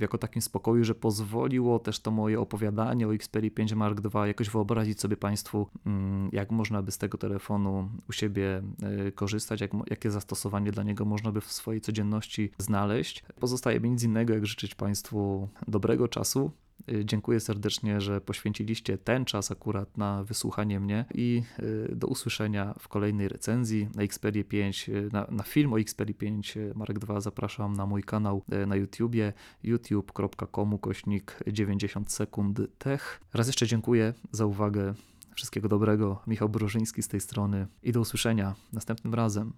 jako takim spokoju, że pozwoliło też to moje opowiadanie o Xperia 5 Mark II jakoś wyobrazić sobie Państwu, mm, jak można by z tego telefonu u siebie e, korzystać, jak, jakie zastosowanie dla niego można by w swojej codzienności znaleźć. Pozostaje mi nic innego, jak życzyć Państwu dobrego czasu, dziękuję serdecznie, że poświęciliście ten czas akurat na wysłuchanie mnie i y, do usłyszenia w kolejnej recenzji na Xperia 5, y, na, na film o Xperia 5 Marek 2 zapraszam na mój kanał na YouTubie youtube.com kośnik 90 sekund tech. Raz jeszcze dziękuję za uwagę. Wszystkiego dobrego. Michał Brożyński z tej strony i do usłyszenia następnym razem.